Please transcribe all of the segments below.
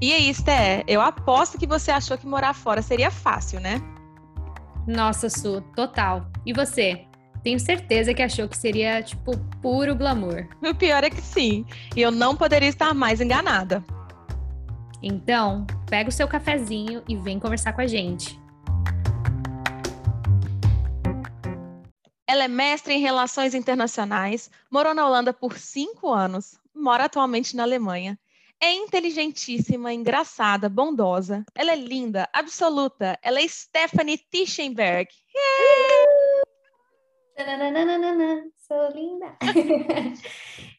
E aí, Esté, eu aposto que você achou que morar fora seria fácil, né? Nossa, Su, total. E você? Tenho certeza que achou que seria, tipo, puro glamour. O pior é que sim. E eu não poderia estar mais enganada. Então, pega o seu cafezinho e vem conversar com a gente. Ela é mestre em Relações Internacionais, morou na Holanda por cinco anos, mora atualmente na Alemanha. É inteligentíssima, engraçada, bondosa. Ela é linda, absoluta. Ela é Stephanie Tischenberg. Sou linda.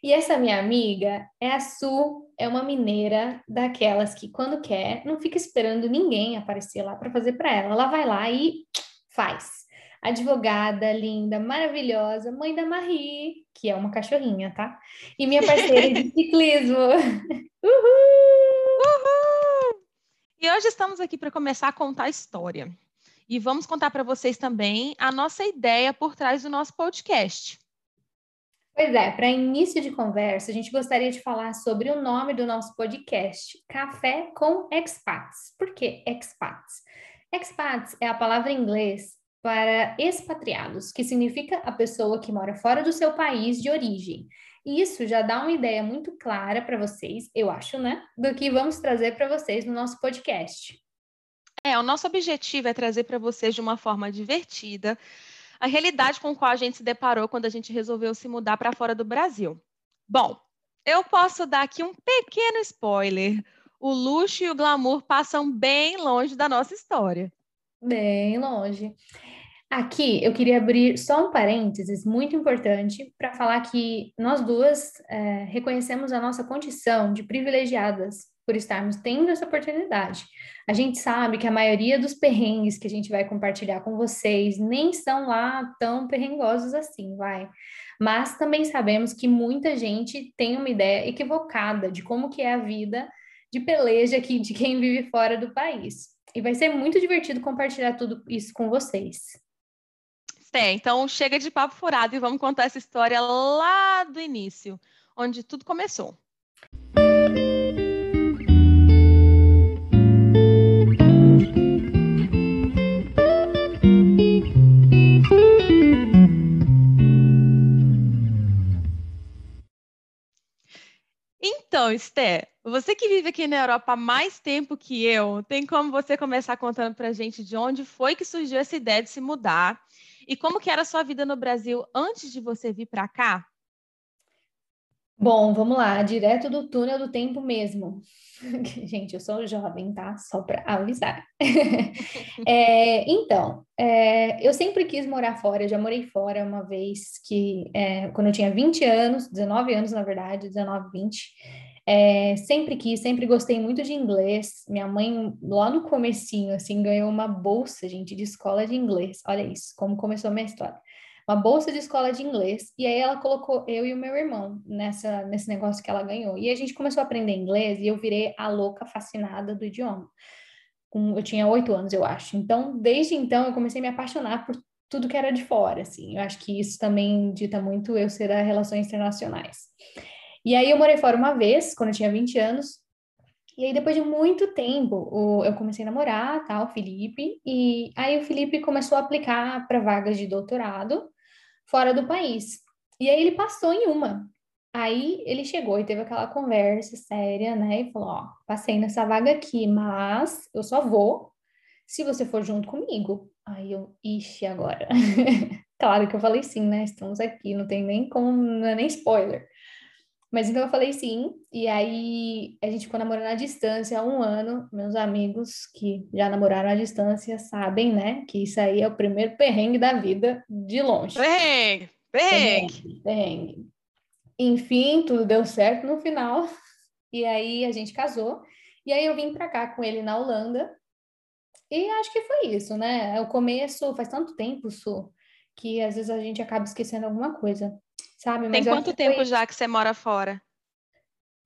e essa minha amiga é a Su, é uma mineira daquelas que quando quer não fica esperando ninguém aparecer lá para fazer para ela. Ela vai lá e faz. Advogada, linda, maravilhosa, mãe da Marie, que é uma cachorrinha, tá? E minha parceira de ciclismo. Uhul! Uhul! E hoje estamos aqui para começar a contar a história. E vamos contar para vocês também a nossa ideia por trás do nosso podcast. Pois é, para início de conversa, a gente gostaria de falar sobre o nome do nosso podcast, Café com Expats. Por que expats? Expats é a palavra em inglês para expatriados, que significa a pessoa que mora fora do seu país de origem. Isso já dá uma ideia muito clara para vocês, eu acho, né, do que vamos trazer para vocês no nosso podcast. É, o nosso objetivo é trazer para vocês de uma forma divertida a realidade com a qual a gente se deparou quando a gente resolveu se mudar para fora do Brasil. Bom, eu posso dar aqui um pequeno spoiler. O luxo e o glamour passam bem longe da nossa história. Bem longe. Aqui eu queria abrir só um parênteses muito importante para falar que nós duas é, reconhecemos a nossa condição de privilegiadas por estarmos tendo essa oportunidade. A gente sabe que a maioria dos perrengues que a gente vai compartilhar com vocês nem são lá tão perrengosos assim, vai. Mas também sabemos que muita gente tem uma ideia equivocada de como que é a vida de peleja aqui de quem vive fora do país. E vai ser muito divertido compartilhar tudo isso com vocês. É, então chega de papo furado e vamos contar essa história lá do início, onde tudo começou. Então, Esté, você que vive aqui na Europa há mais tempo que eu, tem como você começar contando para a gente de onde foi que surgiu essa ideia de se mudar e como que era a sua vida no Brasil antes de você vir para cá? Bom, vamos lá, direto do túnel do tempo mesmo. Gente, eu sou jovem, tá? Só para avisar. é, então, é, eu sempre quis morar fora, eu já morei fora uma vez que, é, quando eu tinha 20 anos, 19 anos na verdade, 19, 20. É, sempre quis, sempre gostei muito de inglês. Minha mãe, lá no comecinho, assim, ganhou uma bolsa, gente, de escola de inglês. Olha isso, como começou a minha história uma bolsa de escola de inglês, e aí ela colocou eu e o meu irmão nessa, nesse negócio que ela ganhou. E a gente começou a aprender inglês e eu virei a louca fascinada do idioma. Eu tinha oito anos, eu acho. Então, desde então, eu comecei a me apaixonar por tudo que era de fora, assim. Eu acho que isso também dita muito eu ser a relações internacionais. E aí eu morei fora uma vez, quando eu tinha 20 anos, e aí, depois de muito tempo, eu comecei a namorar, tal, tá, o Felipe, e aí o Felipe começou a aplicar para vagas de doutorado, fora do país. E aí ele passou em uma. Aí ele chegou e teve aquela conversa séria, né? E falou: Ó, passei nessa vaga aqui, mas eu só vou se você for junto comigo. Aí eu, ixi, agora. claro que eu falei sim, né? Estamos aqui, não tem nem como, não é nem spoiler. Mas então eu falei sim, e aí a gente ficou namorando à distância há um ano. Meus amigos que já namoraram à distância sabem, né, que isso aí é o primeiro perrengue da vida de longe. Perrengue! Perrengue! Perrengue! Enfim, tudo deu certo no final, e aí a gente casou. E aí eu vim para cá com ele na Holanda, e acho que foi isso, né? O começo faz tanto tempo, Su, que às vezes a gente acaba esquecendo alguma coisa sabe? Mas Tem quanto tempo foi... já que você mora fora?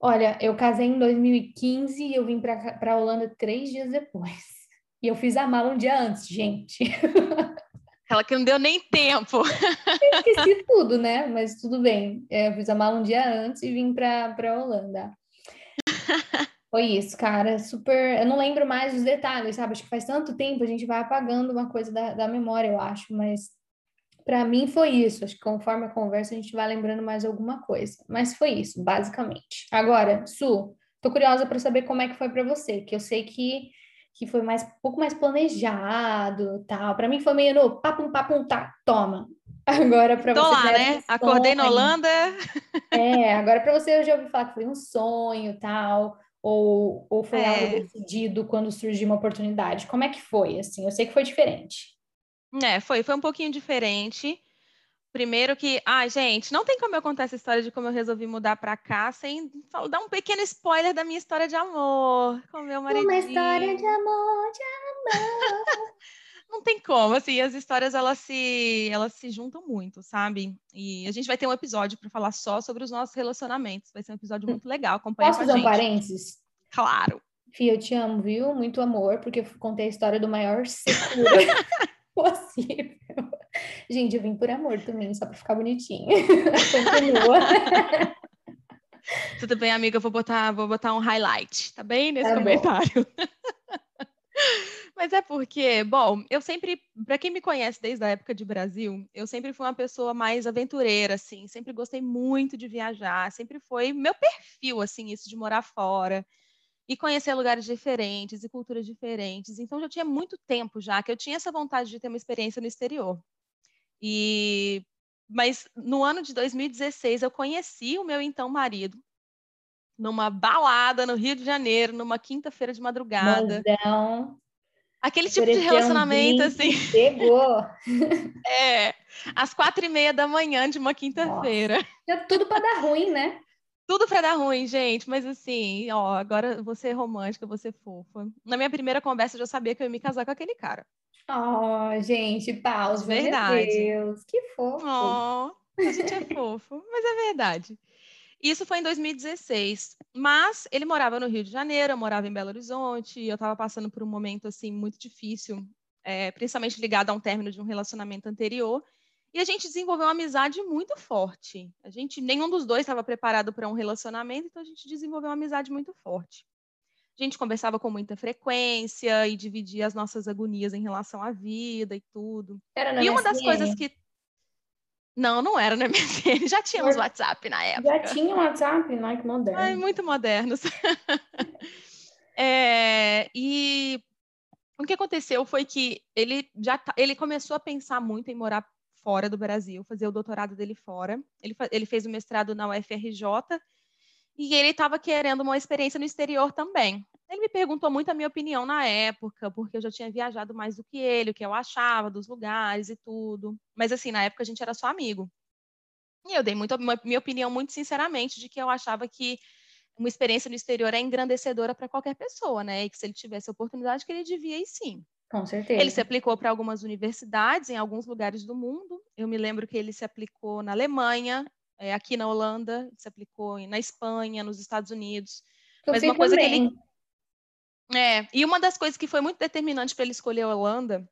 Olha, eu casei em 2015 e eu vim para a Holanda três dias depois. E eu fiz a mala um dia antes, gente. Ela que não deu nem tempo. Eu esqueci tudo, né? Mas tudo bem. É, eu fiz a mala um dia antes e vim para a Holanda. Foi isso, cara, super. Eu não lembro mais os detalhes, sabe? Acho que faz tanto tempo a gente vai apagando uma coisa da, da memória, eu acho, mas para mim foi isso. Acho que conforme a conversa a gente vai lembrando mais alguma coisa. Mas foi isso, basicamente. Agora, Su, tô curiosa para saber como é que foi para você, que eu sei que que foi mais um pouco mais planejado, tal. Para mim foi meio no papum papum tá, toma. Agora para você lá, né? Acordei na Holanda. É, agora para você eu já ouvi falar que foi um sonho, tal, ou ou foi é. algo decidido quando surgiu uma oportunidade. Como é que foi assim? Eu sei que foi diferente. É, foi, foi um pouquinho diferente. Primeiro que, ah, gente, não tem como eu contar essa história de como eu resolvi mudar para cá sem dar um pequeno spoiler da minha história de amor com meu marido. Uma história de amor, de amor. não tem como, assim, as histórias elas se elas se juntam muito, sabe? E a gente vai ter um episódio para falar só sobre os nossos relacionamentos. Vai ser um episódio muito legal. Acompanha Posso fazer um parênteses? Claro. Fia, eu te amo, viu? Muito amor, porque eu contei a história do maior seguro possível. Gente, eu vim por amor também, só para ficar bonitinho. Continua. Tudo bem, amiga, eu vou botar, vou botar um highlight, tá bem? Nesse tá comentário. Mas é porque, bom, eu sempre, para quem me conhece desde a época de Brasil, eu sempre fui uma pessoa mais aventureira, assim, sempre gostei muito de viajar, sempre foi meu perfil, assim, isso de morar fora e conhecer lugares diferentes e culturas diferentes. Então já tinha muito tempo já que eu tinha essa vontade de ter uma experiência no exterior. E mas no ano de 2016 eu conheci o meu então marido numa balada no Rio de Janeiro, numa quinta-feira de madrugada. Não. Aquele tipo de relacionamento, um assim. Chegou! é, às quatro e meia da manhã de uma quinta-feira. É tudo para dar ruim, né? Tudo para dar ruim, gente, mas assim, ó, agora você é romântica, você é fofa. Na minha primeira conversa eu já sabia que eu ia me casar com aquele cara. Oh, gente, pausa. Verdade. Meu Deus, que fofo. Oh, a gente é fofo, mas é verdade. Isso foi em 2016, mas ele morava no Rio de Janeiro, eu morava em Belo Horizonte, eu estava passando por um momento assim muito difícil, é, principalmente ligado a um término de um relacionamento anterior, e a gente desenvolveu uma amizade muito forte. A gente, nenhum dos dois estava preparado para um relacionamento, então a gente desenvolveu uma amizade muito forte. A gente conversava com muita frequência e dividia as nossas agonias em relação à vida e tudo. Era na e uma das coisas que. Não, não era na MSN. Já tínhamos WhatsApp na época. Já tinha WhatsApp, não é moderno. Ai, muito modernos. é, e o que aconteceu foi que ele já ele começou a pensar muito em morar fora do Brasil, fazer o doutorado dele fora. Ele, ele fez o mestrado na UFRJ e ele estava querendo uma experiência no exterior também. Ele me perguntou muito a minha opinião na época, porque eu já tinha viajado mais do que ele, o que eu achava dos lugares e tudo. Mas assim, na época a gente era só amigo. E eu dei muito, minha opinião muito sinceramente de que eu achava que uma experiência no exterior é engrandecedora para qualquer pessoa, né? E que se ele tivesse a oportunidade, que ele devia ir sim. Com certeza. Ele se aplicou para algumas universidades em alguns lugares do mundo. Eu me lembro que ele se aplicou na Alemanha, é, aqui na Holanda, se aplicou na Espanha, nos Estados Unidos. Eu Mas uma coisa também. que ele. É, e uma das coisas que foi muito determinante para ele escolher a Holanda,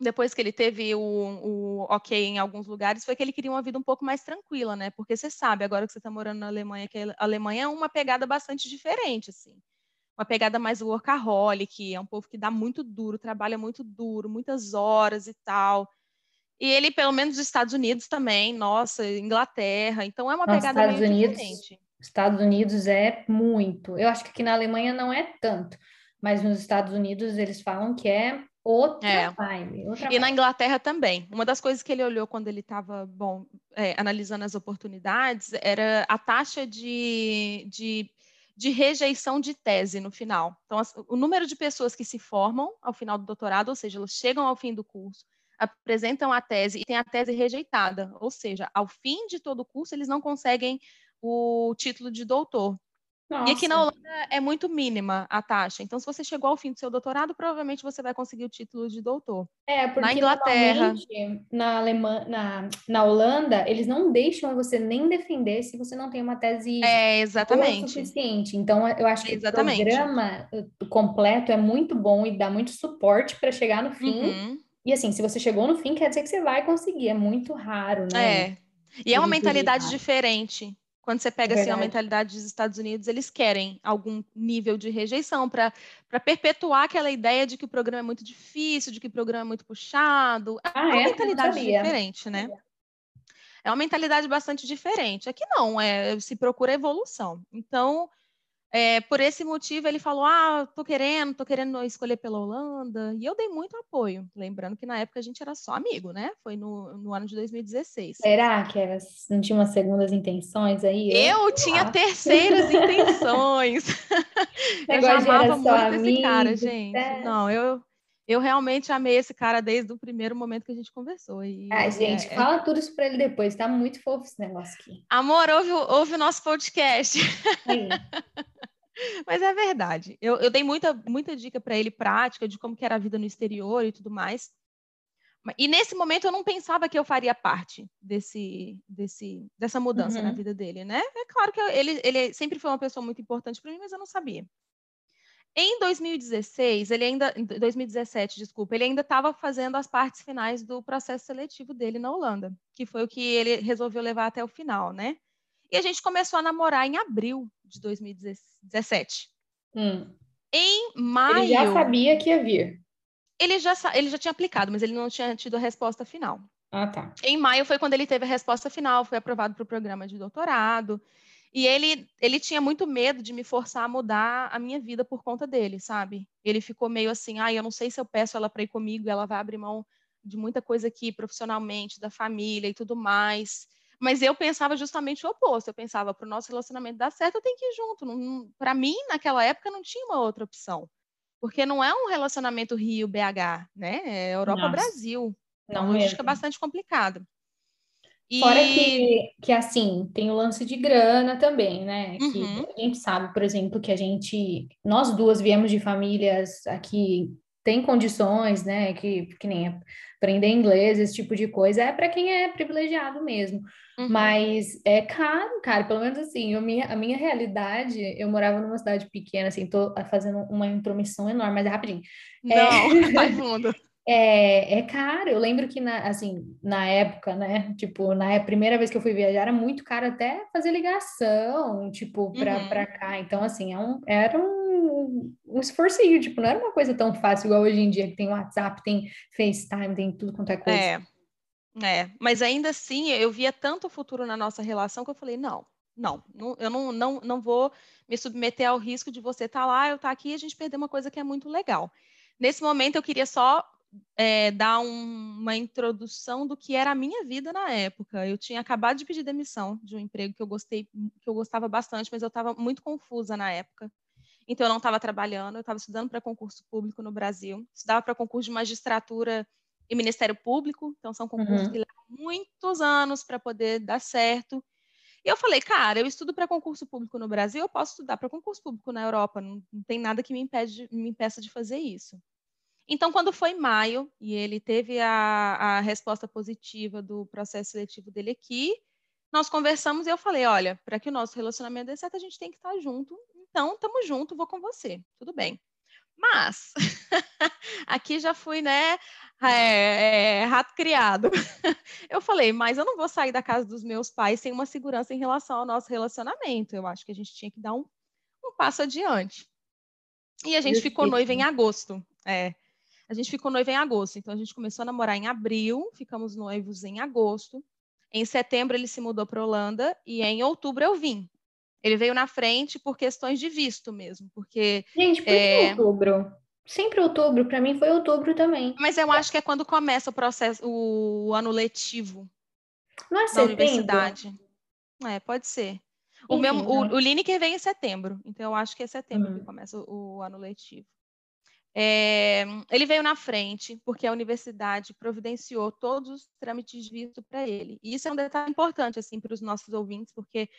depois que ele teve o, o ok em alguns lugares, foi que ele queria uma vida um pouco mais tranquila, né? Porque você sabe, agora que você está morando na Alemanha, que a Alemanha é uma pegada bastante diferente, assim. Uma pegada mais workaholic, é um povo que dá muito duro, trabalha muito duro, muitas horas e tal. E ele, pelo menos nos Estados Unidos também, nossa, Inglaterra, então é uma Nossa, pegada Estados meio Unidos, diferente. Estados Unidos é muito. Eu acho que aqui na Alemanha não é tanto, mas nos Estados Unidos eles falam que é outra é. vibe. Outra e vibe. na Inglaterra também. Uma das coisas que ele olhou quando ele estava, bom, é, analisando as oportunidades, era a taxa de, de, de rejeição de tese no final. Então, o número de pessoas que se formam ao final do doutorado, ou seja, elas chegam ao fim do curso, apresentam a tese e têm a tese rejeitada, ou seja, ao fim de todo o curso eles não conseguem o título de doutor. Nossa. E aqui na Holanda é muito mínima a taxa. Então, se você chegou ao fim do seu doutorado, provavelmente você vai conseguir o título de doutor. É, porque na Inglaterra, na Alemanha, na, na Holanda, eles não deixam você nem defender se você não tem uma tese é, exatamente. suficiente. Então, eu acho que exatamente. o programa completo é muito bom e dá muito suporte para chegar no fim. Uhum. E assim, se você chegou no fim, quer dizer que você vai conseguir. É muito raro, né? É. E é uma mentalidade diferente. Quando você pega assim, a mentalidade dos Estados Unidos, eles querem algum nível de rejeição para perpetuar aquela ideia de que o programa é muito difícil, de que o programa é muito puxado. É ah, uma é? mentalidade diferente, né? É uma mentalidade bastante diferente. Aqui não, é, se procura evolução. Então, é, por esse motivo, ele falou: Ah, tô querendo, tô querendo escolher pela Holanda. E eu dei muito apoio. Lembrando que na época a gente era só amigo, né? Foi no, no ano de 2016. Será que era, não tinha umas segundas intenções aí? Eu, eu tinha terceiras intenções. eu já amava muito amigo, esse cara, gente. É. Não, eu, eu realmente amei esse cara desde o primeiro momento que a gente conversou. E, ah, gente, é, fala tudo isso para ele depois, tá muito fofo esse negócio aqui. Amor, ouve, ouve o nosso podcast. Mas é verdade. Eu, eu dei muita, muita dica para ele prática de como era a vida no exterior e tudo mais. E nesse momento eu não pensava que eu faria parte desse, desse, dessa mudança uhum. na vida dele, né? É claro que eu, ele, ele sempre foi uma pessoa muito importante para mim, mas eu não sabia. Em 2016, ele ainda, 2017, desculpa, ele ainda estava fazendo as partes finais do processo seletivo dele na Holanda, que foi o que ele resolveu levar até o final, né? E a gente começou a namorar em abril de 2017. Hum. Em maio. Ele já sabia que ia vir. Ele já, ele já tinha aplicado, mas ele não tinha tido a resposta final. Ah, tá. Em maio foi quando ele teve a resposta final, foi aprovado para o programa de doutorado. E ele, ele tinha muito medo de me forçar a mudar a minha vida por conta dele, sabe? Ele ficou meio assim, ah, eu não sei se eu peço ela para ir comigo, ela vai abrir mão de muita coisa aqui profissionalmente, da família e tudo mais. Mas eu pensava justamente o oposto. Eu pensava, para o nosso relacionamento dar certo, eu tenho que ir junto. Para mim, naquela época, não tinha uma outra opção. Porque não é um relacionamento Rio-BH, né? É Europa-Brasil. Não, então, fica bastante complicado. E... Fora que, que, assim, tem o lance de grana também, né? Que uhum. a gente sabe, por exemplo, que a gente, nós duas viemos de famílias aqui, tem condições, né? Que, que nem aprender inglês, esse tipo de coisa, é para quem é privilegiado mesmo. Uhum. Mas é caro, cara. Pelo menos assim, a minha, a minha realidade, eu morava numa cidade pequena, assim, tô fazendo uma intromissão enorme, mas é rapidinho. Não, é... vai fundo. É, é caro. Eu lembro que, na, assim, na época, né? Tipo, na primeira vez que eu fui viajar, era muito caro até fazer ligação, tipo, para uhum. Pra cá. Então, assim, é um, era um, um esforcinho, tipo, não era uma coisa tão fácil igual hoje em dia, que tem WhatsApp, tem FaceTime, tem tudo quanto é coisa. É, é. Mas ainda assim, eu via tanto futuro na nossa relação que eu falei, não, não, não, eu não, não, não vou me submeter ao risco de você estar tá lá, eu estar tá aqui e a gente perder uma coisa que é muito legal. Nesse momento, eu queria só é, dar um, uma introdução do que era a minha vida na época. Eu tinha acabado de pedir demissão de um emprego que eu gostei, que eu gostava bastante, mas eu estava muito confusa na época. Então eu não estava trabalhando, eu estava estudando para concurso público no Brasil, estudava para concurso de magistratura e Ministério Público, então são concursos uhum. que levam muitos anos para poder dar certo. E eu falei, cara, eu estudo para concurso público no Brasil, eu posso estudar para concurso público na Europa, não, não tem nada que me, impede, me impeça de fazer isso. Então, quando foi maio e ele teve a, a resposta positiva do processo seletivo dele aqui, nós conversamos e eu falei: olha, para que o nosso relacionamento dê certo, a gente tem que estar junto. Então, estamos junto, vou com você. Tudo bem. Mas, aqui já fui, né, é, é, rato criado. eu falei, mas eu não vou sair da casa dos meus pais sem uma segurança em relação ao nosso relacionamento. Eu acho que a gente tinha que dar um, um passo adiante. E a gente ficou noiva em agosto. É. A gente ficou noiva em agosto, então a gente começou a namorar em abril, ficamos noivos em agosto. Em setembro ele se mudou para Holanda e em outubro eu vim. Ele veio na frente por questões de visto mesmo, porque Gente, por é... que outubro? Sempre outubro, para mim foi outubro também. Mas eu acho que é quando começa o processo, o ano letivo. Não é setembro? universidade. É, pode ser. O, Enfim, meu, o, o Lineker vem em setembro, então eu acho que é setembro que hum. começa o, o ano letivo. É, ele veio na frente porque a universidade providenciou todos os trâmites de visto para ele. E isso é um detalhe importante assim para os nossos ouvintes, porque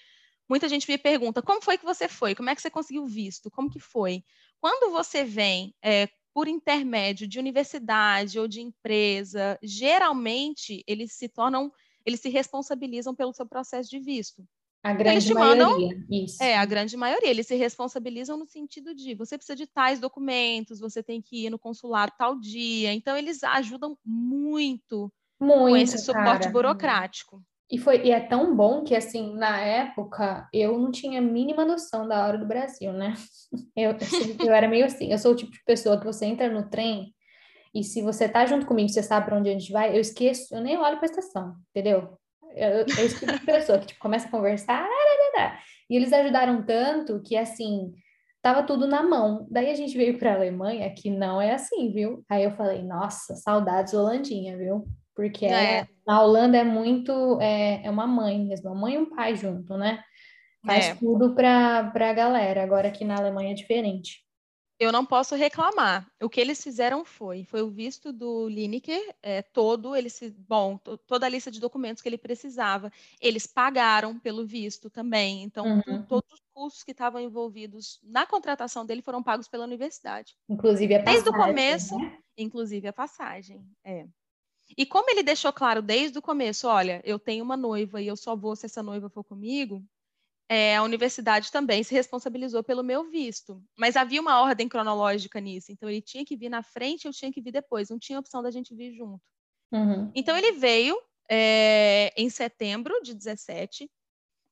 muita gente me pergunta como foi que você foi, como é que você conseguiu visto, como que foi? Quando você vem é, por intermédio de universidade ou de empresa, geralmente eles se tornam, eles se responsabilizam pelo seu processo de visto. A grande maioria, isso. É, a grande maioria. Eles se responsabilizam no sentido de você precisa de tais documentos, você tem que ir no consulado tal dia. Então, eles ajudam muito, muito com esse suporte cara. burocrático. E, foi, e é tão bom que, assim, na época, eu não tinha a mínima noção da hora do Brasil, né? Eu, eu era meio assim, eu sou o tipo de pessoa que você entra no trem e se você tá junto comigo, você sabe para onde a gente vai, eu esqueço, eu nem olho para a estação, entendeu? Eu, eu, eu esse tipo de pessoa que tipo, começa a conversar, e eles ajudaram tanto que, assim, tava tudo na mão. Daí a gente veio para a Alemanha, que não é assim, viu? Aí eu falei, nossa, saudades Holandinha, viu? Porque é. Na Holanda é muito, é, é uma mãe mesmo, uma mãe e um pai junto, né? Faz é. tudo para a galera. Agora aqui na Alemanha é diferente. Eu não posso reclamar. O que eles fizeram foi, foi o visto do Lineker é, todo, eles, bom, toda a lista de documentos que ele precisava. Eles pagaram pelo visto também. Então, uhum. todos os custos que estavam envolvidos na contratação dele foram pagos pela universidade. Inclusive a passagem. Desde o começo, né? inclusive a passagem. É. E como ele deixou claro desde o começo, olha, eu tenho uma noiva e eu só vou se essa noiva for comigo, é, a universidade também se responsabilizou pelo meu visto. Mas havia uma ordem cronológica nisso, então ele tinha que vir na frente, eu tinha que vir depois, não tinha opção da gente vir junto. Uhum. Então ele veio é, em setembro de 17.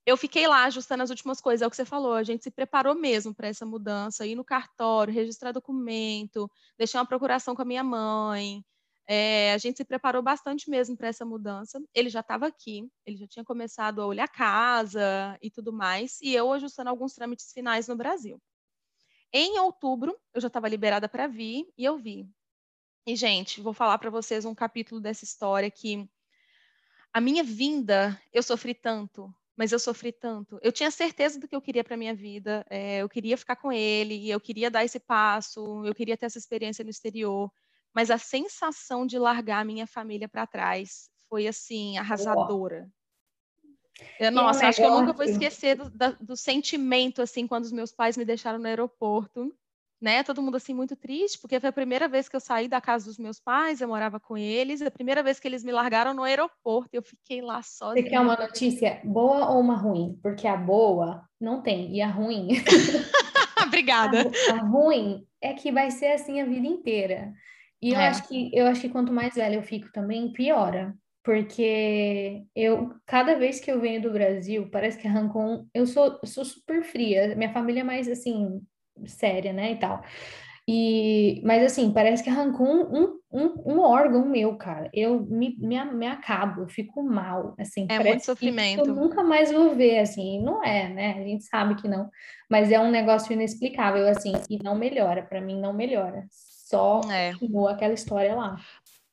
Eu fiquei lá ajustando as últimas coisas, é o que você falou, a gente se preparou mesmo para essa mudança, ir no cartório, registrar documento, deixar uma procuração com a minha mãe, é, a gente se preparou bastante mesmo para essa mudança. Ele já estava aqui, ele já tinha começado a olhar casa e tudo mais, e eu ajustando alguns trâmites finais no Brasil. Em outubro, eu já estava liberada para vir e eu vi. E, gente, vou falar para vocês um capítulo dessa história que a minha vinda, eu sofri tanto, mas eu sofri tanto. Eu tinha certeza do que eu queria para minha vida, é, eu queria ficar com ele, eu queria dar esse passo, eu queria ter essa experiência no exterior mas a sensação de largar a minha família para trás foi assim arrasadora. Eu, nossa, acho que eu nunca vou esquecer do, do, sentimento assim quando os meus pais me deixaram no aeroporto, né? Todo mundo assim muito triste, porque foi a primeira vez que eu saí da casa dos meus pais, eu morava com eles, a primeira vez que eles me largaram no aeroporto, eu fiquei lá sozinha. Você quer uma notícia boa ou uma ruim? Porque a boa não tem e a ruim. Obrigada. A, a ruim é que vai ser assim a vida inteira. E eu é. acho que eu acho que quanto mais velha eu fico também, piora. Porque eu, cada vez que eu venho do Brasil, parece que arrancou um. Eu sou, sou super fria, minha família é mais assim, séria, né? E tal. E, mas assim, parece que arrancou um, um, um órgão meu, cara. Eu me, me, me acabo, eu fico mal, assim. É muito sofrimento. eu nunca mais vou ver, assim. Não é, né? A gente sabe que não. Mas é um negócio inexplicável, assim, e não melhora. Para mim, não melhora só é. continua aquela história lá.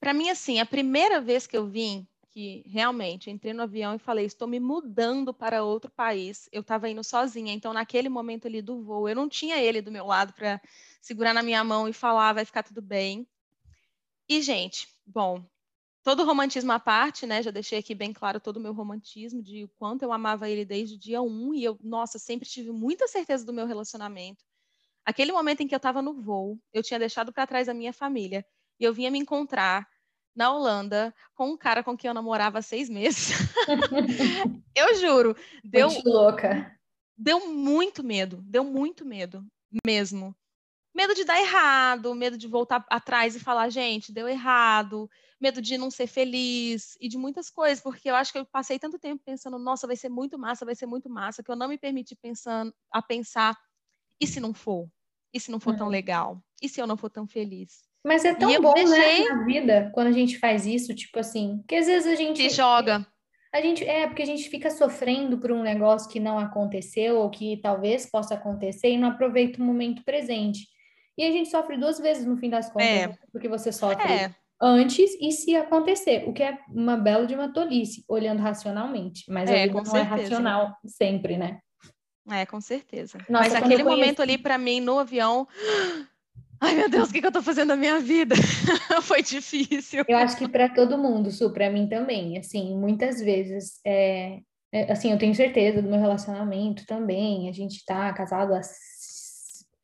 Para mim, assim, a primeira vez que eu vim, que realmente entrei no avião e falei, estou me mudando para outro país, eu estava indo sozinha, então naquele momento ali do voo, eu não tinha ele do meu lado para segurar na minha mão e falar, vai ficar tudo bem. E, gente, bom, todo romantismo à parte, né? Já deixei aqui bem claro todo o meu romantismo, de o quanto eu amava ele desde o dia um, e eu, nossa, sempre tive muita certeza do meu relacionamento. Aquele momento em que eu estava no voo, eu tinha deixado para trás a minha família e eu vinha me encontrar na Holanda com um cara com quem eu namorava há seis meses. eu juro, deu muito louca. Deu muito medo, deu muito medo mesmo. Medo de dar errado, medo de voltar atrás e falar, gente, deu errado, medo de não ser feliz e de muitas coisas, porque eu acho que eu passei tanto tempo pensando, nossa, vai ser muito massa, vai ser muito massa, que eu não me permiti pensando, a pensar, e se não for? E se não for tão uhum. legal? E se eu não for tão feliz? Mas é tão bom, né, deixei... né, na vida, quando a gente faz isso, tipo assim, porque às vezes a gente... Se joga. A gente, é, porque a gente fica sofrendo por um negócio que não aconteceu, ou que talvez possa acontecer, e não aproveita o momento presente. E a gente sofre duas vezes no fim das contas, é. porque você sofre é. antes e se acontecer, o que é uma bela de uma tolice, olhando racionalmente. Mas é, a vida não é certeza. é racional sempre, né? É, com certeza. Nossa, Mas aquele momento ali para mim no avião, ai meu Deus, o que, que eu tô fazendo na minha vida? Foi difícil. Eu acho que para todo mundo, Su, para mim também, assim, muitas vezes, é, é, assim, eu tenho certeza do meu relacionamento também, a gente tá casado há,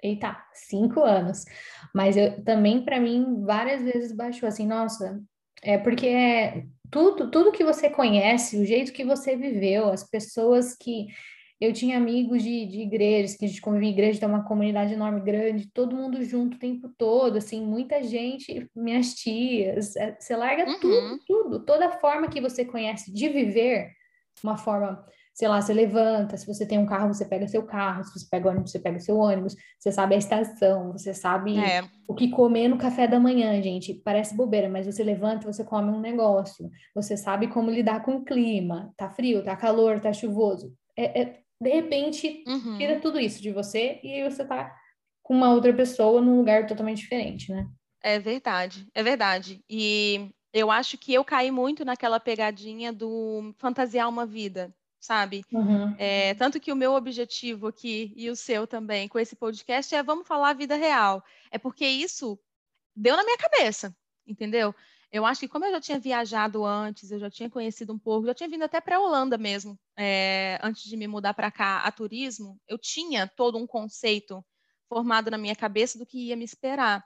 eita, cinco anos, mas eu também, para mim, várias vezes baixou, assim, nossa, é porque é tudo, tudo que você conhece, o jeito que você viveu, as pessoas que eu tinha amigos de, de igrejas, que a gente convivia em igreja, tem uma comunidade enorme, grande, todo mundo junto o tempo todo, assim, muita gente, minhas tias, é, você larga uhum. tudo, tudo, toda forma que você conhece de viver, uma forma sei lá, você levanta, se você tem um carro, você pega seu carro, se você pega ônibus, você pega seu ônibus, você sabe a estação, você sabe é. o que comer no café da manhã, gente. Parece bobeira, mas você levanta, você come um negócio, você sabe como lidar com o clima, tá frio, tá calor, tá chuvoso. É, é de repente, uhum. tira tudo isso de você e aí você tá com uma outra pessoa num lugar totalmente diferente, né? É verdade, é verdade. E eu acho que eu caí muito naquela pegadinha do fantasiar uma vida sabe? Uhum. É, tanto que o meu objetivo aqui e o seu também com esse podcast é vamos falar a vida real. É porque isso deu na minha cabeça, entendeu? Eu acho que como eu já tinha viajado antes, eu já tinha conhecido um pouco, já tinha vindo até para a Holanda mesmo, é, antes de me mudar para cá a turismo, eu tinha todo um conceito formado na minha cabeça do que ia me esperar.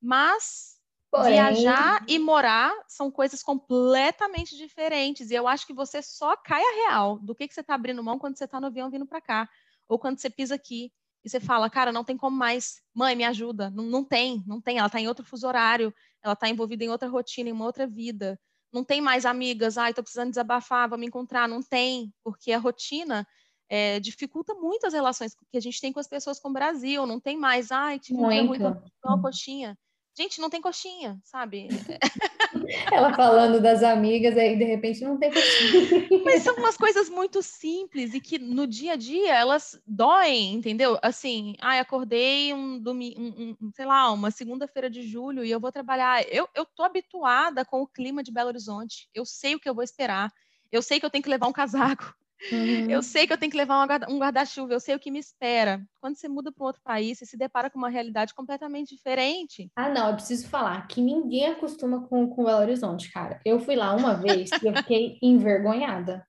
Mas Porém... Viajar e morar são coisas completamente diferentes. E eu acho que você só cai a real do que, que você está abrindo mão quando você está no avião vindo para cá. Ou quando você pisa aqui e você fala, cara, não tem como mais. Mãe, me ajuda. Não, não tem, não tem. Ela está em outro fuso horário, ela está envolvida em outra rotina, em uma outra vida. Não tem mais amigas, ai, tô precisando desabafar, vamos encontrar. Não tem, porque a rotina é, dificulta muito as relações que a gente tem com as pessoas com o Brasil. Não tem mais, ai, tive um dia ruim uma coxinha. Gente, não tem coxinha, sabe? Ela falando das amigas, aí de repente não tem coxinha. Mas são umas coisas muito simples e que no dia a dia elas doem, entendeu? Assim, ai, acordei um domingo, um, um, sei lá, uma segunda-feira de julho e eu vou trabalhar. Eu, eu tô habituada com o clima de Belo Horizonte. Eu sei o que eu vou esperar. Eu sei que eu tenho que levar um casaco. Uhum. Eu sei que eu tenho que levar um guarda-chuva, eu sei o que me espera. Quando você muda para um outro país, você se depara com uma realidade completamente diferente. Ah, não, eu preciso falar que ninguém acostuma com, com Belo Horizonte, cara. Eu fui lá uma vez e eu fiquei envergonhada.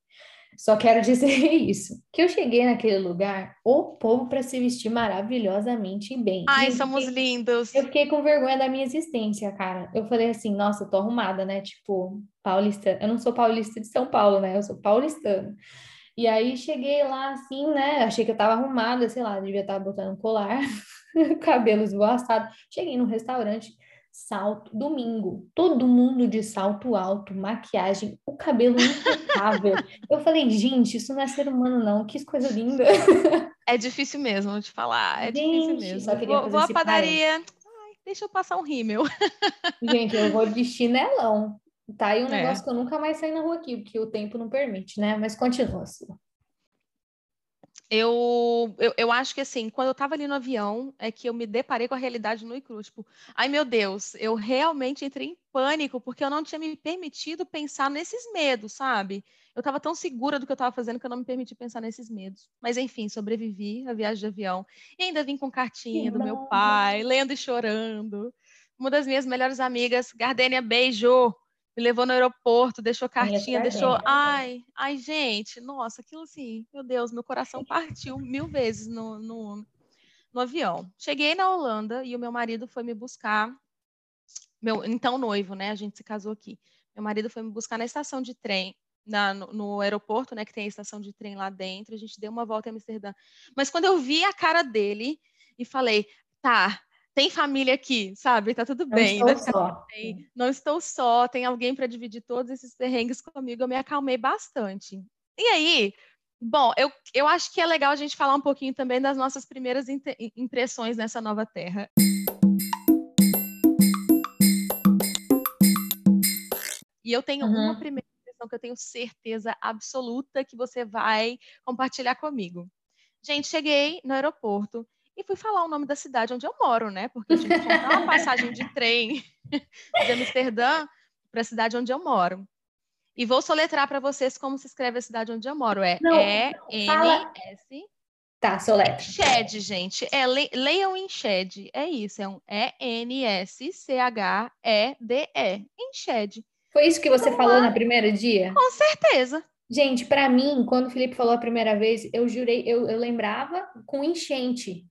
Só quero dizer isso, que eu cheguei naquele lugar, o povo para se vestir maravilhosamente bem. Ai, eu somos fiquei, lindos. Eu fiquei com vergonha da minha existência, cara. Eu falei assim, nossa, eu tô arrumada, né? Tipo, paulista. Eu não sou paulista de São Paulo, né? Eu sou paulistano. E aí cheguei lá assim, né? Achei que eu tava arrumada, sei lá, devia estar botando um colar, cabelo esvoaçado. Cheguei no restaurante, salto, domingo, todo mundo de salto alto, maquiagem, o cabelo impecável. eu falei, gente, isso não é ser humano, não, que coisa linda. É difícil mesmo de falar, é gente, difícil mesmo. Vou, vou à padaria, Ai, deixa eu passar um rímel. Gente, eu vou de chinelão. Tá aí um é. negócio que eu nunca mais saí na rua aqui, porque o tempo não permite, né? Mas continua assim. Eu, eu, eu, acho que assim, quando eu estava ali no avião, é que eu me deparei com a realidade no e cru. Tipo, ai meu Deus, eu realmente entrei em pânico porque eu não tinha me permitido pensar nesses medos, sabe? Eu estava tão segura do que eu estava fazendo que eu não me permiti pensar nesses medos. Mas enfim, sobrevivi à viagem de avião. E ainda vim com cartinha que do bom. meu pai, lendo e chorando. Uma das minhas melhores amigas, Gardênia, beijo! Me levou no aeroporto, deixou cartinha, deixou. Ai, ai, gente, nossa, aquilo assim, meu Deus, meu coração partiu mil vezes no, no, no avião. Cheguei na Holanda e o meu marido foi me buscar, meu então noivo, né? A gente se casou aqui. Meu marido foi me buscar na estação de trem, na, no, no, aeroporto, né? Que tem a estação de trem lá dentro. A gente deu uma volta em Amsterdã. Mas quando eu vi a cara dele e falei, tá, tem família aqui, sabe? Tá tudo bem. Não estou só. Bem. Não estou só, tem alguém para dividir todos esses perrengues comigo. Eu me acalmei bastante. E aí, bom, eu, eu acho que é legal a gente falar um pouquinho também das nossas primeiras impressões nessa nova terra. E eu tenho uhum. uma primeira impressão que eu tenho certeza absoluta que você vai compartilhar comigo. Gente, cheguei no aeroporto e fui falar o nome da cidade onde eu moro, né? Porque eu tive que comprar uma passagem de trem de Amsterdã para a cidade onde eu moro. E vou soletrar para vocês como se escreve a cidade onde eu moro. É E-N-S. Tá, soletra. Shed, gente. É, le, leiam em Shed. É isso, é um E-N-S-C-H-E-D-E. Em Shed. Foi isso que você então, falou lá... no primeiro dia? Com certeza. Gente, para mim, quando o Felipe falou a primeira vez, eu jurei, eu, eu lembrava com enchente.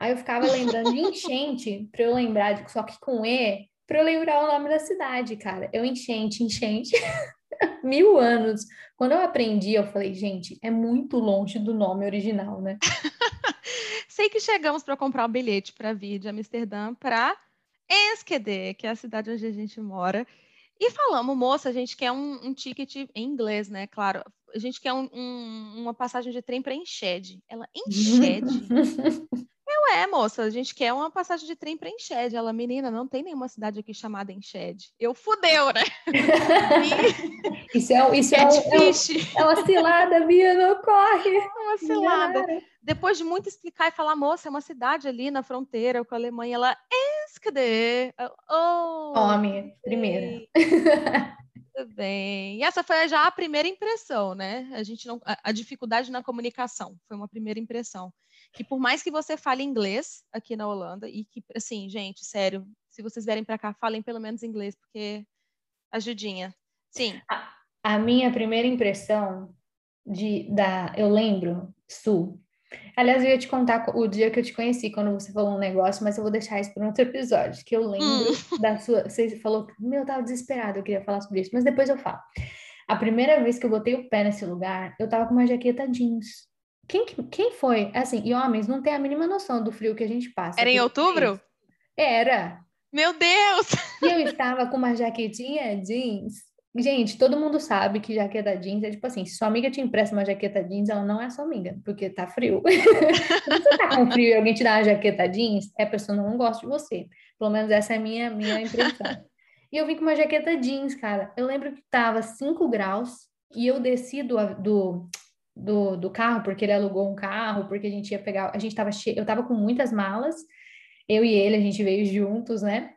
Aí eu ficava lembrando de enchente, para eu lembrar, só que com E, para eu lembrar o nome da cidade, cara. Eu enchente, enchente. Mil anos. Quando eu aprendi, eu falei, gente, é muito longe do nome original, né? Sei que chegamos para comprar um bilhete para vir de Amsterdã para Enschede, que é a cidade onde a gente mora. E falamos, moça, a gente quer um, um ticket em inglês, né? Claro, a gente quer um, um, uma passagem de trem para Enchede. Ela, Enchede? Eu é, moça, a gente quer uma passagem de trem para Enchede. Ela, menina, não tem nenhuma cidade aqui chamada Enchede. Eu fudeu, né? E... isso é, isso é, é, é, uma cilada, Bia, não corre. É uma cilada. Depois de muito explicar e falar, moça, é uma cidade ali na fronteira com a Alemanha, ela, cadê? Oh, Homem, primeira. Tudo bem. E essa foi já a primeira impressão, né? A gente não, a, a dificuldade na comunicação foi uma primeira impressão que por mais que você fale inglês aqui na Holanda e que assim, gente, sério, se vocês vierem para cá, falem pelo menos inglês porque ajudinha. Sim. A, a, minha primeira impressão de da, eu lembro, Sul. Aliás, eu ia te contar o dia que eu te conheci, quando você falou um negócio, mas eu vou deixar isso para outro episódio, que eu lembro hum. da sua. Você falou que, meu, eu tava desesperado, eu queria falar sobre isso, mas depois eu falo. A primeira vez que eu botei o pé nesse lugar, eu tava com uma jaqueta jeans. Quem, quem foi? Assim, e homens não tem a mínima noção do frio que a gente passa. Era em outubro? Era. Meu Deus! E eu estava com uma jaquetinha jeans. Gente, todo mundo sabe que jaqueta jeans é tipo assim, se sua amiga te empresta uma jaqueta jeans, ela não é sua amiga, porque tá frio. se você tá com frio e alguém te dá uma jaqueta jeans, é a pessoa não gosta de você. Pelo menos essa é a minha, minha impressão. e eu vim com uma jaqueta jeans, cara. Eu lembro que tava 5 graus e eu desci do, do do, do carro, porque ele alugou um carro, porque a gente ia pegar, a gente tava che... eu tava com muitas malas, eu e ele, a gente veio juntos, né?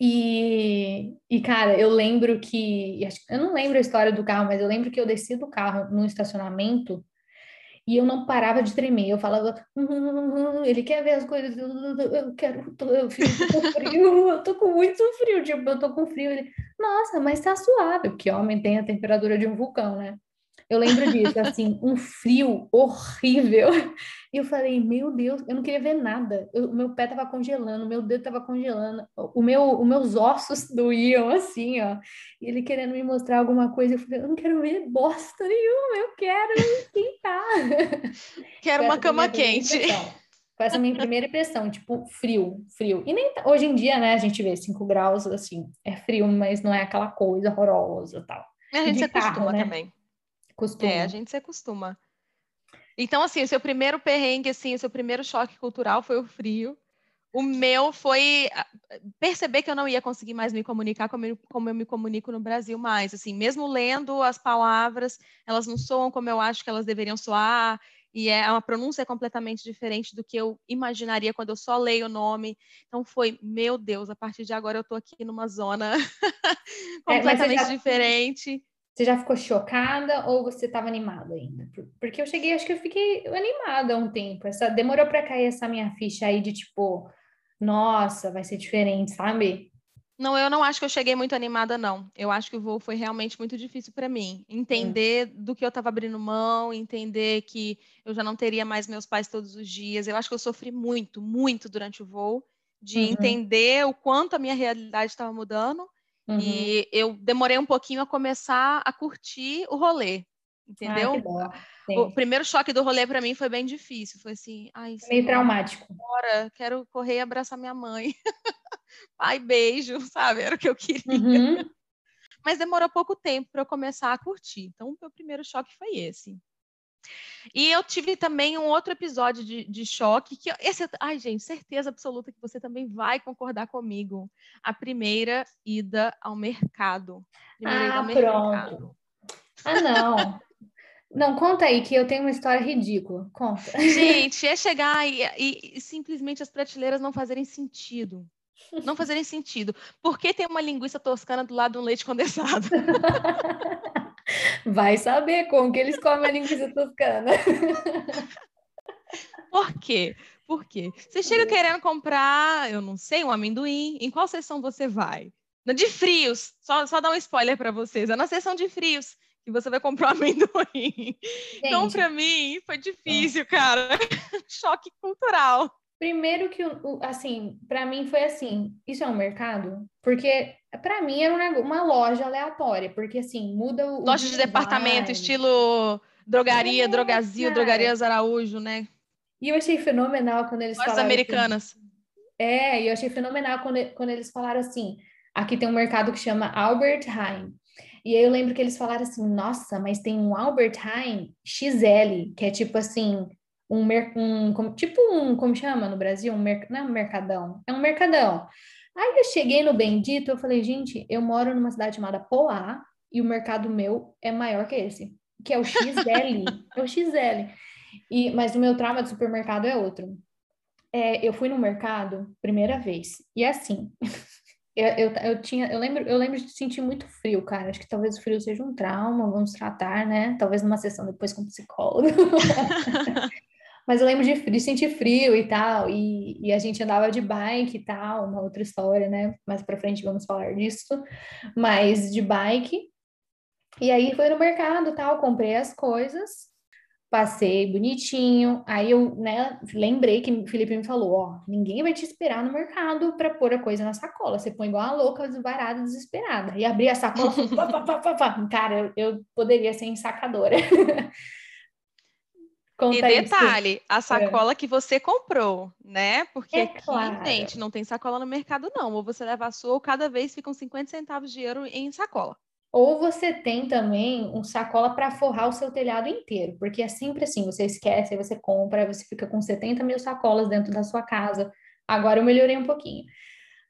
E, e cara, eu lembro que, eu não lembro a história do carro, mas eu lembro que eu desci do carro no estacionamento e eu não parava de tremer. Eu falava, hum, hum, hum, ele quer ver as coisas, eu quero, eu fico com frio, eu tô com muito frio, tipo, eu tô com frio. Ele, nossa, mas tá suave, porque homem tem a temperatura de um vulcão, né? Eu lembro disso, assim, um frio horrível. E eu falei, meu Deus, eu não queria ver nada. O meu pé tava congelando, meu dedo tava congelando, o meu, os meus ossos doíam, assim, ó. E ele querendo me mostrar alguma coisa, eu falei, eu não quero ver bosta nenhuma, eu quero esquentar. Quero uma cama quente. Foi essa minha primeira impressão, tipo, frio, frio. E nem hoje em dia, né, a gente vê 5 graus, assim, é frio, mas não é aquela coisa horrorosa tal. A gente se acostuma né? também. Costuma. É, a gente se acostuma. Então, assim, o seu primeiro perrengue, assim, o seu primeiro choque cultural foi o frio. O meu foi ah, perceber que eu não ia conseguir mais me comunicar como eu, como eu me comunico no Brasil mais. Assim, mesmo lendo as palavras, elas não soam como eu acho que elas deveriam soar, e é uma pronúncia completamente diferente do que eu imaginaria quando eu só leio o nome. Então foi, meu Deus, a partir de agora eu estou aqui numa zona completamente é, já... diferente. Você já ficou chocada ou você estava animada ainda? Porque eu cheguei, acho que eu fiquei animada um tempo. Essa demorou para cair essa minha ficha aí de tipo, nossa, vai ser diferente, sabe? Não, eu não acho que eu cheguei muito animada, não. Eu acho que o voo foi realmente muito difícil para mim. Entender hum. do que eu estava abrindo mão, entender que eu já não teria mais meus pais todos os dias. Eu acho que eu sofri muito, muito durante o voo, de uhum. entender o quanto a minha realidade estava mudando Uhum. E eu demorei um pouquinho a começar a curtir o rolê, entendeu? o primeiro choque do rolê para mim foi bem difícil. Foi assim, ai, meio traumático. Agora quero correr e abraçar minha mãe. Pai, beijo, sabe? Era o que eu queria. Uhum. Mas demorou pouco tempo para eu começar a curtir. Então, o meu primeiro choque foi esse. E eu tive também um outro episódio de, de choque, que esse, ai gente, certeza absoluta que você também vai concordar comigo. A primeira ida ao mercado. Primeira ah, pronto. Mercado. Ah, não. Não, conta aí, que eu tenho uma história ridícula. Conta. Gente, é chegar e, e, e simplesmente as prateleiras não fazerem sentido. Não fazerem sentido. Por que tem uma linguiça toscana do lado de um leite condensado? Vai saber como que eles comem a linguiça toscana. Por quê? Por quê? Você chega querendo comprar, eu não sei, um amendoim. Em qual sessão você vai? Na de frios. Só, só dar um spoiler para vocês. É na sessão de frios que você vai comprar um amendoim. Gente. Então, para mim, foi difícil, cara. Choque cultural. Primeiro que, assim, para mim foi assim, isso é um mercado? Porque para mim era uma loja aleatória, porque assim, muda o... Loja de departamento, estilo drogaria, é, drogazil, cara. drogarias Araújo, né? E eu achei fenomenal quando eles Lojas falaram... americanas. Assim, é, e eu achei fenomenal quando, quando eles falaram assim, aqui tem um mercado que chama Albert Heijn. E aí eu lembro que eles falaram assim: nossa, mas tem um Albert Heijn XL, que é tipo assim, um, um tipo um, como chama no Brasil? Um mer, não é um mercadão, é um mercadão. Aí eu cheguei no Bendito, eu falei, gente, eu moro numa cidade chamada Poá e o mercado meu é maior que esse, que é o XL, é o XL. E, mas o meu trauma de supermercado é outro. É, eu fui no mercado primeira vez e assim, eu, eu, eu, tinha, eu lembro, eu lembro de sentir muito frio, cara. Acho que talvez o frio seja um trauma, vamos tratar, né? Talvez numa sessão depois com psicólogo. Mas eu lembro de, de sentir frio e tal, e, e, a gente andava de bike e tal, uma outra história, né? Mais pra frente vamos falar disso. Mas de bike. E aí foi no mercado tal, comprei as coisas, passei bonitinho. Aí eu, né, lembrei que o Felipe me falou: ó, ninguém vai te esperar no mercado para pôr a coisa na sacola. Você põe igual a louca, desvarada, desesperada. E abri a sacola, pá, pá, pá, pá, cara, eu, eu poderia ser ensacadora. Conta e detalhe, isso. a é. sacola é. que você comprou, né? Porque é aqui, claro. gente, não tem sacola no mercado, não. Ou você leva a sua, ou cada vez ficam 50 centavos de euro em sacola. Ou você tem também um sacola para forrar o seu telhado inteiro, porque é sempre assim, você esquece, você compra, você fica com 70 mil sacolas dentro da sua casa. Agora eu melhorei um pouquinho.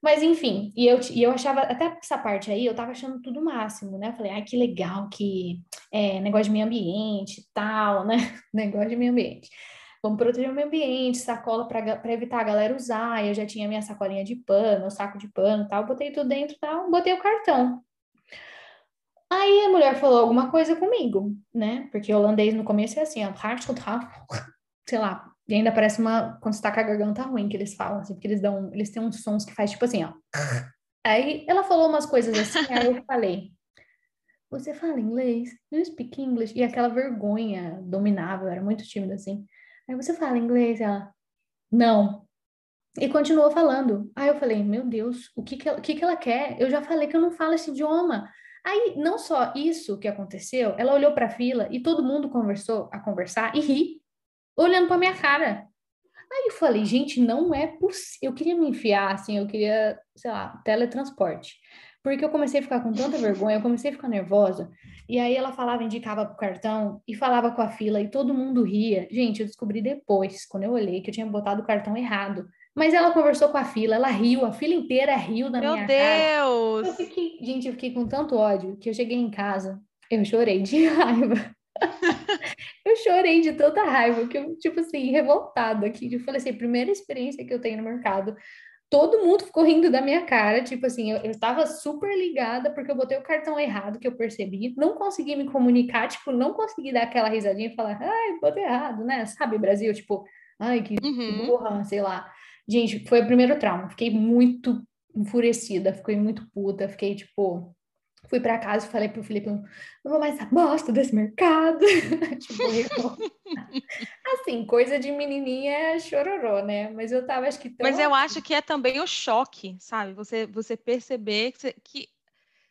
Mas enfim, e eu, e eu achava, até essa parte aí, eu tava achando tudo máximo, né? falei, ai, que legal que é negócio de meio ambiente tal, né? negócio de meio ambiente. Vamos proteger o meio ambiente, sacola para evitar a galera usar. Eu já tinha minha sacolinha de pano, saco de pano tal, botei tudo dentro tal, botei o cartão. Aí a mulher falou alguma coisa comigo, né? Porque holandês no começo é assim, ó, sei lá, e ainda parece uma. Quando você tá com a garganta ruim, que eles falam, assim, porque eles dão. Eles têm uns sons que faz tipo assim, ó. Aí ela falou umas coisas assim, aí eu falei. Você fala inglês? You speak English? E aquela vergonha dominava, eu era muito tímida assim. Aí você fala inglês? Ela, não. E continuou falando. Aí eu falei, meu Deus, o que que ela, o que que ela quer? Eu já falei que eu não falo esse idioma. Aí, não só isso que aconteceu, ela olhou para a fila e todo mundo conversou a conversar e ri olhando para minha cara. Aí eu falei, gente, não é possível. Eu queria me enfiar, assim, eu queria, sei lá, teletransporte. Porque eu comecei a ficar com tanta vergonha, eu comecei a ficar nervosa. E aí ela falava, indicava pro cartão e falava com a fila e todo mundo ria. Gente, eu descobri depois, quando eu olhei, que eu tinha botado o cartão errado. Mas ela conversou com a fila, ela riu, a fila inteira riu da Meu minha Deus. cara. Meu Deus! Eu fiquei, gente, eu fiquei com tanto ódio que eu cheguei em casa, eu chorei de raiva. Eu chorei de tanta raiva, que eu, tipo assim, revoltada aqui. Eu falei assim, primeira experiência que eu tenho no mercado. Todo mundo ficou rindo da minha cara, tipo assim, eu, eu tava super ligada porque eu botei o cartão errado, que eu percebi, não consegui me comunicar, tipo, não consegui dar aquela risadinha e falar, ai, botei errado, né? Sabe, Brasil, tipo, ai, que uhum. burra, sei lá. Gente, foi o primeiro trauma, fiquei muito enfurecida, fiquei muito puta, fiquei, tipo, Fui para casa e falei pro Felipe, não vou mais bosta desse mercado. tipo, assim, coisa de menininha chororô, né? Mas eu tava, acho que tão... Mas eu acho que é também o choque, sabe? Você, você perceber que, você, que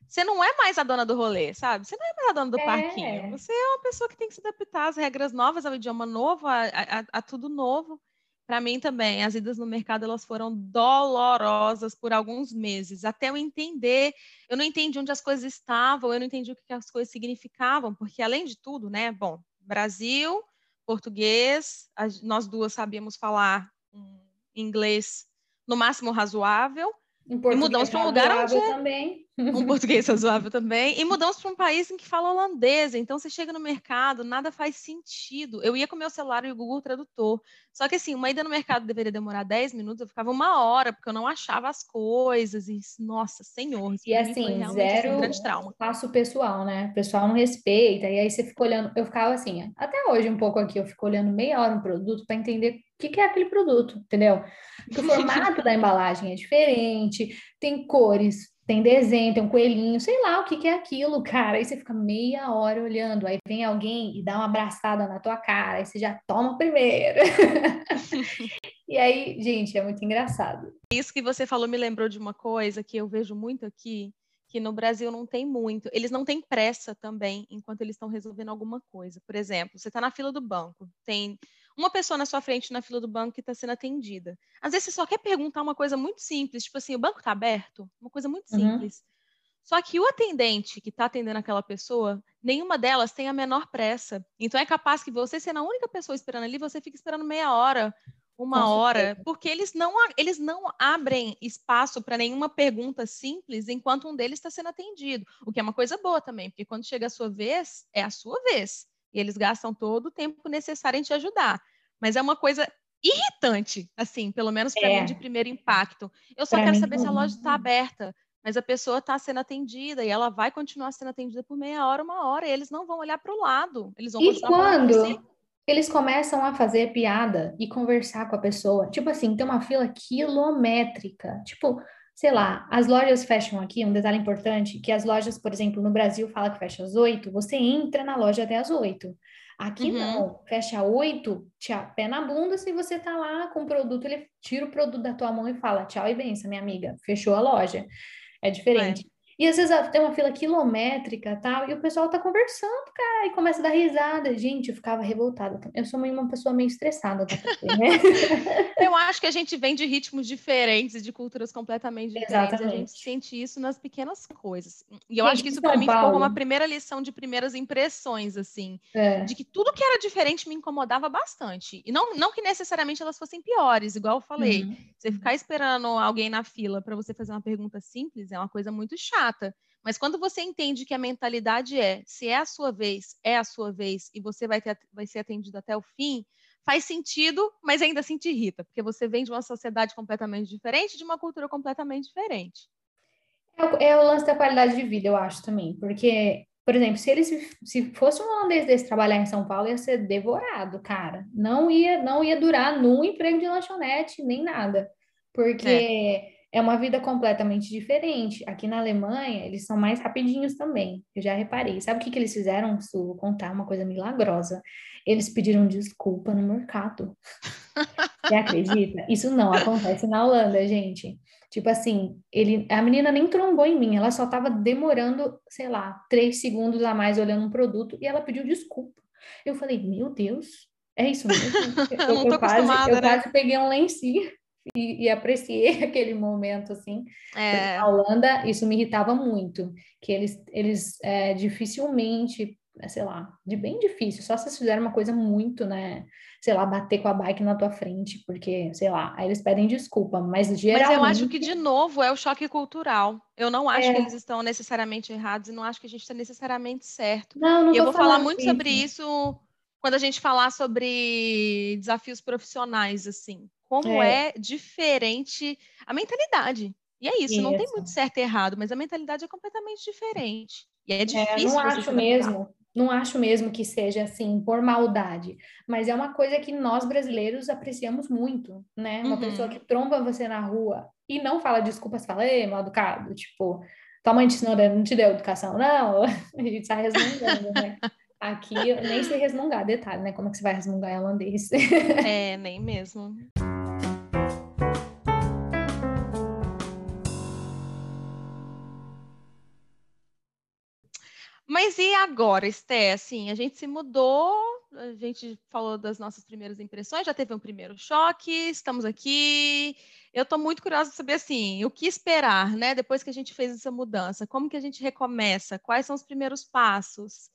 você não é mais a dona do rolê, sabe? Você não é mais a dona do é. parquinho. Você é uma pessoa que tem que se adaptar às regras novas, ao idioma novo, a, a, a tudo novo. Para mim também, as idas no mercado elas foram dolorosas por alguns meses, até eu entender. Eu não entendi onde as coisas estavam, eu não entendi o que as coisas significavam, porque além de tudo, né? Bom, Brasil, português, nós duas sabíamos falar inglês no máximo razoável, e mudamos para um lugar onde também. Um português razoável também, e mudamos para um país em que fala holandês. Então você chega no mercado, nada faz sentido. Eu ia com meu celular e o Google Tradutor. Só que assim, uma ida no mercado deveria demorar 10 minutos, eu ficava uma hora, porque eu não achava as coisas. E, nossa, senhor, e assim, zero um grande trauma. Passo pessoal, né? O pessoal não respeita, e aí você fica olhando, eu ficava assim, até hoje um pouco aqui, eu fico olhando meia hora um produto para entender o que, que é aquele produto, entendeu? Porque o formato da embalagem é diferente, tem cores, tem desenho, tem um coelhinho, sei lá o que, que é aquilo, cara. Aí você fica meia hora olhando, aí vem alguém e dá uma abraçada na tua cara, aí você já toma primeiro. e aí, gente, é muito engraçado. Isso que você falou me lembrou de uma coisa que eu vejo muito aqui, que no Brasil não tem muito. Eles não têm pressa também enquanto eles estão resolvendo alguma coisa. Por exemplo, você está na fila do banco, tem uma pessoa na sua frente na fila do banco que está sendo atendida. Às vezes você só quer perguntar uma coisa muito simples, tipo assim, o banco está aberto? Uma coisa muito uhum. simples. Só que o atendente que está atendendo aquela pessoa, nenhuma delas tem a menor pressa. Então é capaz que você sendo a única pessoa esperando ali, você fique esperando meia hora, uma Com hora, certeza. porque eles não, eles não abrem espaço para nenhuma pergunta simples enquanto um deles está sendo atendido, o que é uma coisa boa também, porque quando chega a sua vez, é a sua vez. E eles gastam todo o tempo necessário em te ajudar. Mas é uma coisa irritante, assim, pelo menos para é. mim, de primeiro impacto. Eu só pra quero saber se a loja está aberta mas a pessoa está sendo atendida e ela vai continuar sendo atendida por meia hora, uma hora, e eles não vão olhar para o lado, eles vão E quando eles começam a fazer piada e conversar com a pessoa, tipo assim, tem uma fila quilométrica, tipo, sei lá, as lojas fecham aqui, um detalhe importante, que as lojas, por exemplo, no Brasil fala que fecha às oito, você entra na loja até às oito. Aqui uhum. não, fecha oito, pé na bunda, se você tá lá com o produto, ele tira o produto da tua mão e fala tchau e benção, minha amiga, fechou a loja. É diferente. É. E às vezes tem uma fila quilométrica tal, e o pessoal tá conversando, cara, e começa a dar risada. Gente, eu ficava revoltada. Eu sou uma pessoa meio estressada, né? eu acho que a gente vem de ritmos diferentes e de culturas completamente diferentes. Exatamente. A gente sente isso nas pequenas coisas. E eu acho que isso para mim ficou uma primeira lição de primeiras impressões, assim, é. de que tudo que era diferente me incomodava bastante. E não, não que necessariamente elas fossem piores, igual eu falei. Uhum. Você ficar esperando alguém na fila para você fazer uma pergunta simples é uma coisa muito chata chata. Mas quando você entende que a mentalidade é, se é a sua vez, é a sua vez, e você vai, ter, vai ser atendido até o fim, faz sentido, mas ainda assim te irrita, porque você vem de uma sociedade completamente diferente, de uma cultura completamente diferente. É, é o lance da qualidade de vida, eu acho também, porque, por exemplo, se ele se fosse um holandês desse trabalhar em São Paulo, ia ser devorado, cara. Não ia, não ia durar num emprego de lanchonete, nem nada. Porque. É é uma vida completamente diferente. Aqui na Alemanha, eles são mais rapidinhos também. Eu já reparei. Sabe o que, que eles fizeram? Su, vou contar uma coisa milagrosa. Eles pediram desculpa no mercado. Você acredita? Isso não acontece na Holanda, gente. Tipo assim, ele, a menina nem trombou em mim, ela só tava demorando, sei lá, três segundos a mais olhando um produto e ela pediu desculpa. Eu falei, meu Deus, é isso mesmo? Eu, eu quase, eu né? quase peguei um lencinho e, e, apreciei aquele momento, assim. É. Na Holanda, isso me irritava muito, que eles, eles é, dificilmente, sei lá, de bem difícil, só se eles fizerem uma coisa muito, né, sei lá, bater com a bike na tua frente, porque, sei lá, aí eles pedem desculpa, mas geralmente... Mas eu acho que, de novo, é o choque cultural. Eu não acho é. que eles estão necessariamente errados e não acho que a gente está necessariamente certo. Não, não e eu vou falar muito isso. sobre isso quando a gente falar sobre desafios profissionais, assim como é. é, diferente a mentalidade. E é isso, isso, não tem muito certo e errado, mas a mentalidade é completamente diferente. E é difícil. É, não acho mesmo, não acho mesmo que seja assim por maldade, mas é uma coisa que nós brasileiros apreciamos muito, né? Uma uhum. pessoa que tromba você na rua e não fala desculpas, fala, ei, mal educado, tipo, tua mãe te ensinou, não te deu educação, não, a gente sai resmungando, né? Aqui nem sei resmungar, detalhe, né? Como é que você vai resmungar em holandês? É, nem mesmo. Mas e agora, Esté? Assim, a gente se mudou, a gente falou das nossas primeiras impressões, já teve um primeiro choque, estamos aqui. Eu estou muito curiosa de saber assim, o que esperar, né? Depois que a gente fez essa mudança, como que a gente recomeça? Quais são os primeiros passos?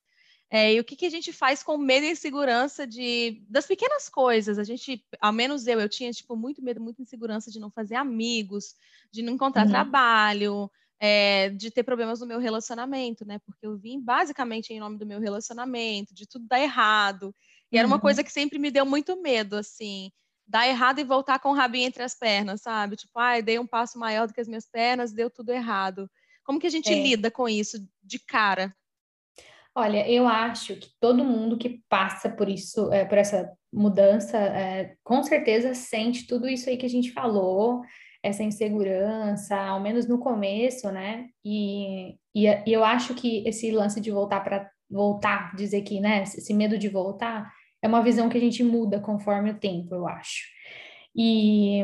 É, e o que, que a gente faz com medo e insegurança de das pequenas coisas? A gente, ao menos eu, eu tinha tipo muito medo, muita insegurança de não fazer amigos, de não encontrar uhum. trabalho, é, de ter problemas no meu relacionamento, né? Porque eu vim basicamente em nome do meu relacionamento, de tudo dar errado. E era uma uhum. coisa que sempre me deu muito medo, assim, dar errado e voltar com o rabinho entre as pernas, sabe? Tipo, ai, dei um passo maior do que as minhas pernas, deu tudo errado. Como que a gente é. lida com isso de cara? Olha, eu acho que todo mundo que passa por isso, é, por essa mudança, é, com certeza sente tudo isso aí que a gente falou, essa insegurança, ao menos no começo, né? E, e, e eu acho que esse lance de voltar para voltar, dizer que, né, esse medo de voltar, é uma visão que a gente muda conforme o tempo, eu acho. E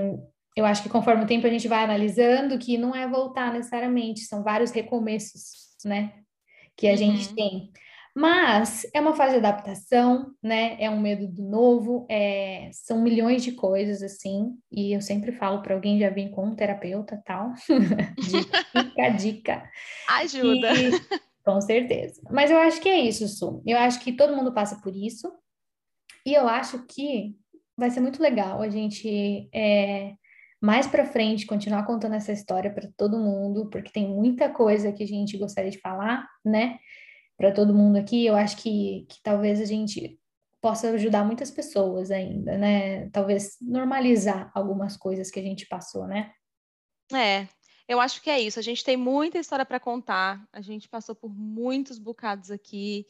eu acho que conforme o tempo a gente vai analisando que não é voltar necessariamente, são vários recomeços, né? Que a uhum. gente tem. Mas é uma fase de adaptação, né? É um medo do novo, é... são milhões de coisas assim. E eu sempre falo para alguém já vir com um terapeuta, tal. dica, dica. Ajuda. E... Com certeza. Mas eu acho que é isso, Su. Eu acho que todo mundo passa por isso. E eu acho que vai ser muito legal a gente é, mais para frente continuar contando essa história para todo mundo, porque tem muita coisa que a gente gostaria de falar, né? Para todo mundo aqui. Eu acho que, que talvez a gente possa ajudar muitas pessoas ainda, né? Talvez normalizar algumas coisas que a gente passou, né? É, eu acho que é isso. A gente tem muita história para contar. A gente passou por muitos bocados aqui.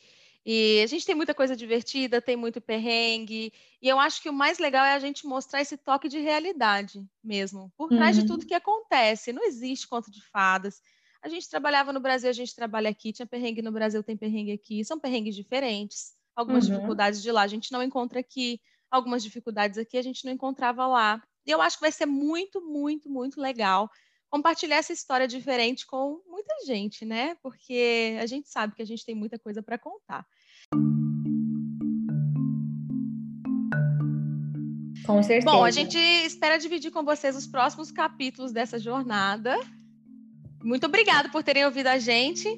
E a gente tem muita coisa divertida, tem muito perrengue, e eu acho que o mais legal é a gente mostrar esse toque de realidade mesmo, por trás uhum. de tudo que acontece. Não existe conto de fadas. A gente trabalhava no Brasil, a gente trabalha aqui, tinha perrengue no Brasil, tem perrengue aqui, são perrengues diferentes. Algumas uhum. dificuldades de lá a gente não encontra aqui, algumas dificuldades aqui a gente não encontrava lá. E eu acho que vai ser muito, muito, muito legal compartilhar essa história diferente com muita gente, né? Porque a gente sabe que a gente tem muita coisa para contar. Com certeza. Bom, a gente espera dividir com vocês os próximos capítulos dessa jornada. Muito obrigada por terem ouvido a gente.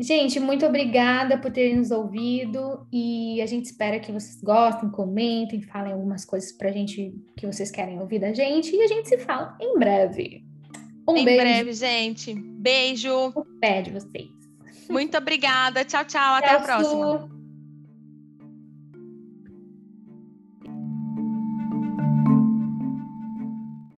Gente, muito obrigada por terem nos ouvido e a gente espera que vocês gostem, comentem, falem algumas coisas pra gente que vocês querem ouvir da gente e a gente se fala em breve. Um em beijo. breve, gente. Beijo. O pé de vocês. Muito obrigada. Tchau, tchau. Até tchau, a próxima. Su.